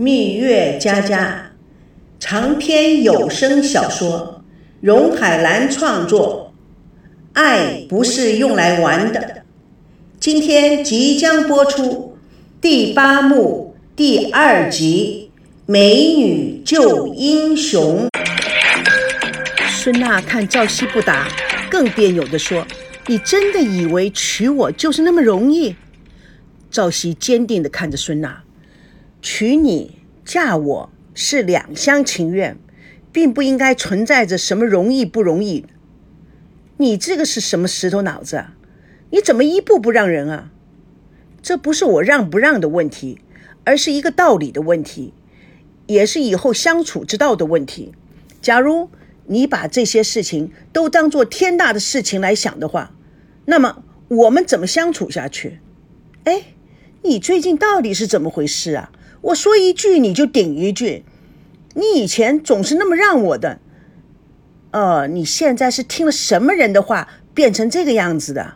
蜜月佳佳长篇有声小说，荣海兰创作。爱不是用来玩的。今天即将播出第八幕第二集《美女救英雄》。孙娜看赵熙不答，更别扭地说：“你真的以为娶我就是那么容易？”赵熙坚定地看着孙娜：“娶你、嫁我是两厢情愿，并不应该存在着什么容易不容易。你这个是什么石头脑子啊？你怎么一步不让人啊？这不是我让不让的问题，而是一个道理的问题，也是以后相处之道的问题。假如你把这些事情都当做天大的事情来想的话，那么我们怎么相处下去？哎。”你最近到底是怎么回事啊？我说一句你就顶一句，你以前总是那么让我的，呃，你现在是听了什么人的话变成这个样子的？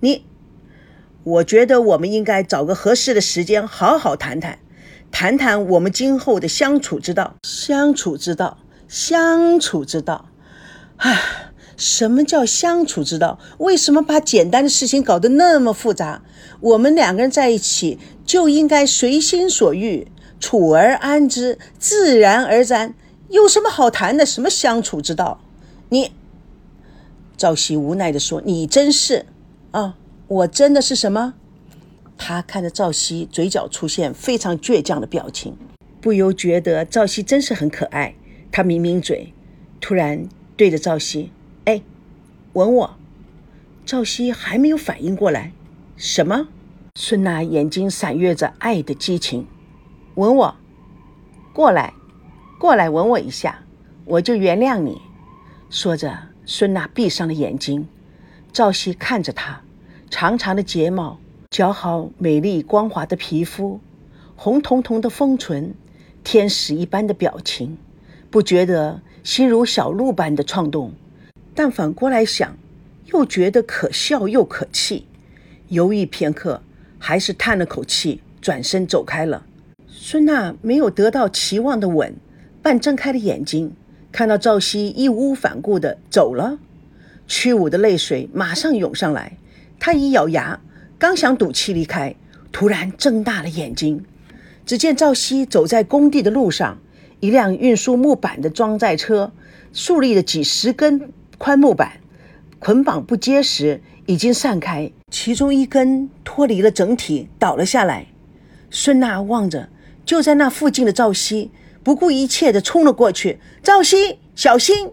你，我觉得我们应该找个合适的时间好好谈谈，谈谈我们今后的相处之道。相处之道，相处之道，唉。什么叫相处之道？为什么把简单的事情搞得那么复杂？我们两个人在一起就应该随心所欲，处而安之，自然而然。有什么好谈的？什么相处之道？你，赵熙无奈地说：“你真是啊，我真的是什么？”他看着赵熙，嘴角出现非常倔强的表情，不由觉得赵熙真是很可爱。他抿抿嘴，突然对着赵熙。哎，吻我！赵熙还没有反应过来，什么？孙娜眼睛闪跃着爱的激情，吻我！过来，过来吻我一下，我就原谅你。说着，孙娜闭上了眼睛。赵熙看着她，长长的睫毛，姣好美丽光滑的皮肤，红彤彤的丰唇，天使一般的表情，不觉得心如小鹿般的创动。但反过来想，又觉得可笑又可气。犹豫片刻，还是叹了口气，转身走开了。孙娜没有得到期望的吻，半睁开了眼睛，看到赵熙义无反顾地走了，屈武的泪水马上涌上来。她一咬牙，刚想赌气离开，突然睁大了眼睛，只见赵熙走在工地的路上，一辆运输木板的装载车，竖立了几十根。宽木板捆绑不结实，已经散开，其中一根脱离了整体，倒了下来。孙娜望着就在那附近的赵熙，不顾一切地冲了过去。赵熙，小心！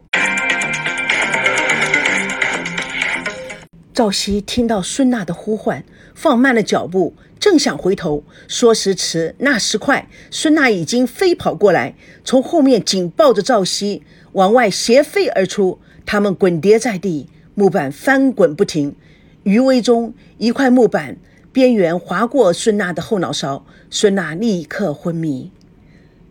赵熙听到孙娜的呼唤，放慢了脚步，正想回头，说时迟，那时快，孙娜已经飞跑过来，从后面紧抱着赵熙，往外斜飞而出。他们滚跌在地，木板翻滚不停。余威中，一块木板边缘划过孙娜的后脑勺，孙娜立刻昏迷。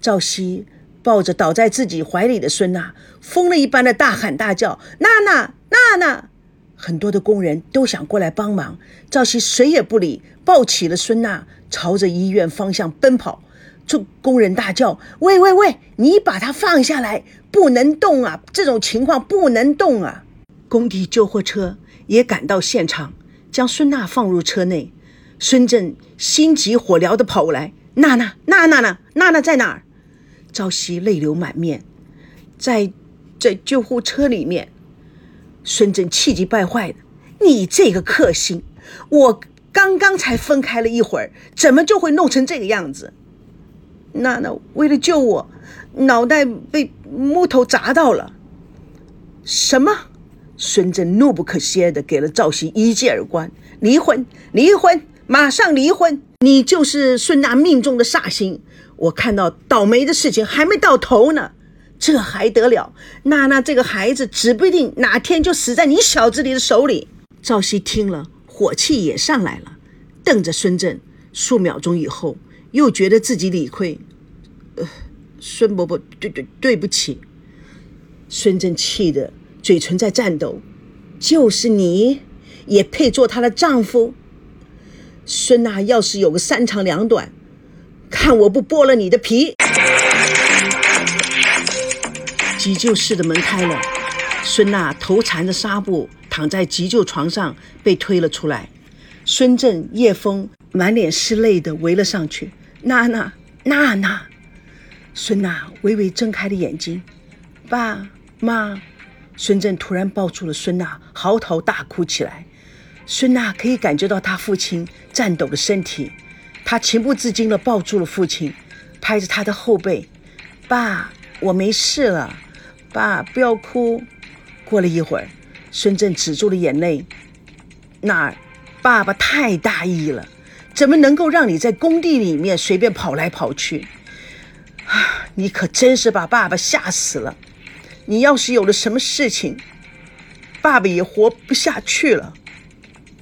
赵熙抱着倒在自己怀里的孙娜，疯了一般的大喊大叫：“娜娜，娜娜！”很多的工人都想过来帮忙，赵熙谁也不理，抱起了孙娜，朝着医院方向奔跑。众工人大叫：“喂喂喂，你把他放下来，不能动啊！这种情况不能动啊！”工地救护车也赶到现场，将孙娜放入车内。孙振心急火燎地跑过来：“娜娜，娜娜呢？娜娜在哪儿？”朝夕泪流满面，在在救护车里面。孙振气急败坏的：“你这个克星，我刚刚才分开了一会儿，怎么就会弄成这个样子？”娜娜为了救我，脑袋被木头砸到了。什么？孙振怒不可遏的给了赵熙一记耳光：“离婚，离婚，马上离婚！你就是孙娜命中的煞星。我看到倒霉的事情还没到头呢，这还得了？娜娜这个孩子指不定哪天就死在你小子里的手里。”赵熙听了，火气也上来了，瞪着孙振。数秒钟以后。又觉得自己理亏，呃，孙伯伯，对对对不起。孙振气的嘴唇在颤抖，就是你也配做她的丈夫？孙娜要是有个三长两短，看我不剥了你的皮！急救室的门开了，孙娜头缠着纱布躺在急救床上，被推了出来。孙正、叶枫满脸是泪的围了上去。娜娜，娜娜！孙娜微微睁开了眼睛。爸妈，孙正突然抱住了孙娜，嚎啕大哭起来。孙娜可以感觉到他父亲颤抖的身体，她情不自禁地抱住了父亲，拍着他的后背：“爸，我没事了，爸不要哭。”过了一会儿，孙正止住了眼泪：“娜儿，爸爸太大意了，怎么能够让你在工地里面随便跑来跑去？啊，你可真是把爸爸吓死了！你要是有了什么事情，爸爸也活不下去了。”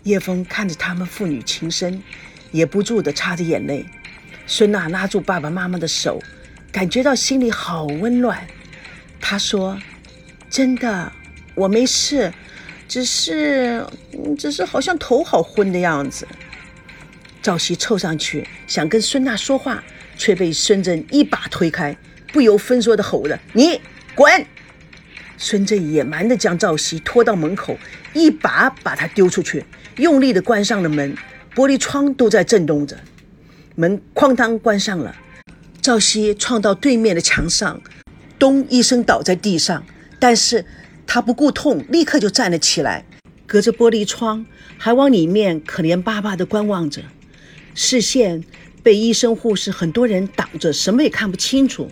叶枫看着他们父女情深，也不住地擦着眼泪。孙娜拉住爸爸妈妈的手，感觉到心里好温暖。她说：“真的，我没事，只是，只是好像头好昏的样子。”赵熙凑上去想跟孙娜说话，却被孙正一把推开，不由分说地吼着：“你滚！”孙正野蛮地将赵熙拖到门口，一把把他丢出去。用力地关上了门，玻璃窗都在震动着。门哐当关上了，赵熙撞到对面的墙上，咚一声倒在地上。但是他不顾痛，立刻就站了起来，隔着玻璃窗还往里面可怜巴巴地观望着。视线被医生、护士很多人挡着，什么也看不清楚。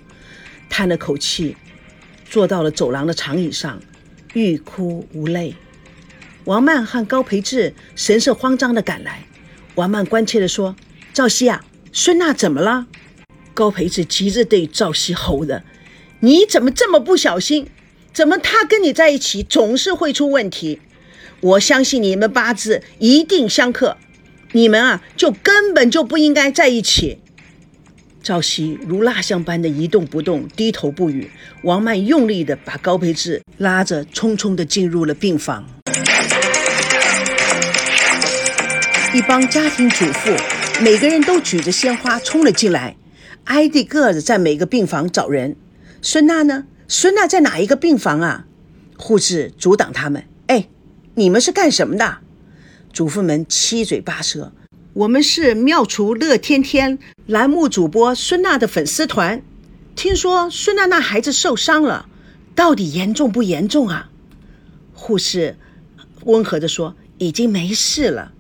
叹了口气，坐到了走廊的长椅上，欲哭无泪。王曼和高培志神色慌张地赶来。王曼关切地说：“赵熙啊，孙娜怎么了？”高培志急着对赵熙吼着：“你怎么这么不小心？怎么他跟你在一起总是会出问题？我相信你们八字一定相克，你们啊就根本就不应该在一起。”赵熙如蜡像般的一动不动，低头不语。王曼用力地把高培志拉着，匆匆地进入了病房。一帮家庭主妇，每个人都举着鲜花冲了进来，挨地个子在每个病房找人。孙娜呢？孙娜在哪一个病房啊？护士阻挡他们。哎，你们是干什么的？主妇们七嘴八舌。我们是妙厨乐天天栏目主播孙娜的粉丝团。听说孙娜那孩子受伤了，到底严重不严重啊？护士温和地说：“已经没事了。”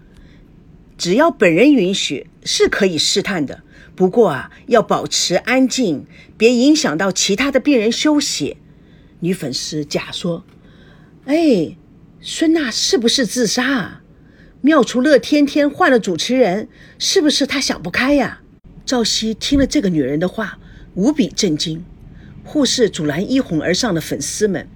只要本人允许，是可以试探的。不过啊，要保持安静，别影响到其他的病人休息。女粉丝假说：“哎，孙娜是不是自杀啊？妙厨乐天天换了主持人，是不是他想不开呀？”赵熙听了这个女人的话，无比震惊。护士阻拦一哄而上的粉丝们：“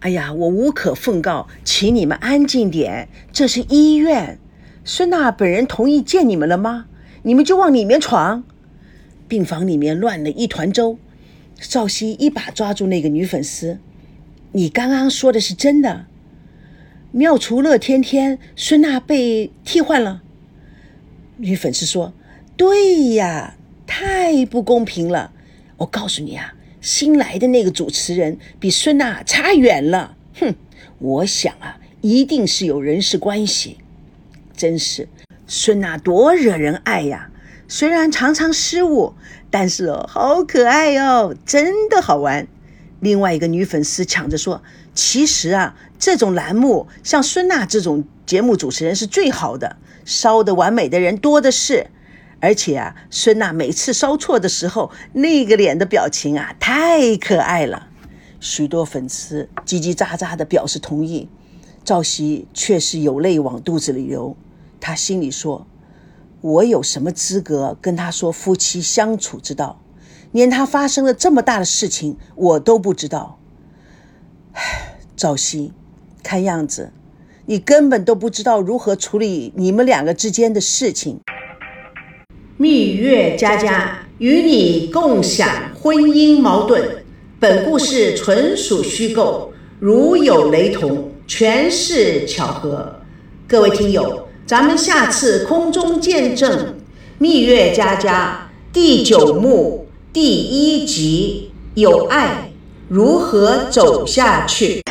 哎呀，我无可奉告，请你们安静点，这是医院。”孙娜本人同意见你们了吗？你们就往里面闯。病房里面乱了一团糟。赵熙一把抓住那个女粉丝：“你刚刚说的是真的？妙厨乐天天，孙娜被替换了。”女粉丝说：“对呀，太不公平了！我告诉你啊，新来的那个主持人比孙娜差远了。哼，我想啊，一定是有人事关系。”真是孙娜多惹人爱呀！虽然常常失误，但是哦，好可爱哦，真的好玩。另外一个女粉丝抢着说：“其实啊，这种栏目像孙娜这种节目主持人是最好的，烧的完美的人多的是。而且啊，孙娜每次烧错的时候，那个脸的表情啊，太可爱了。”许多粉丝叽叽喳喳的表示同意。赵熙却是有泪往肚子里流。他心里说：“我有什么资格跟他说夫妻相处之道？连他发生了这么大的事情，我都不知道。”唉，赵熙，看样子你根本都不知道如何处理你们两个之间的事情。蜜月佳佳与你共享婚姻矛盾，本故事纯属虚构，如有雷同，全是巧合。各位听友。咱们下次空中见证蜜月佳佳第九幕第一集有爱如何走下去？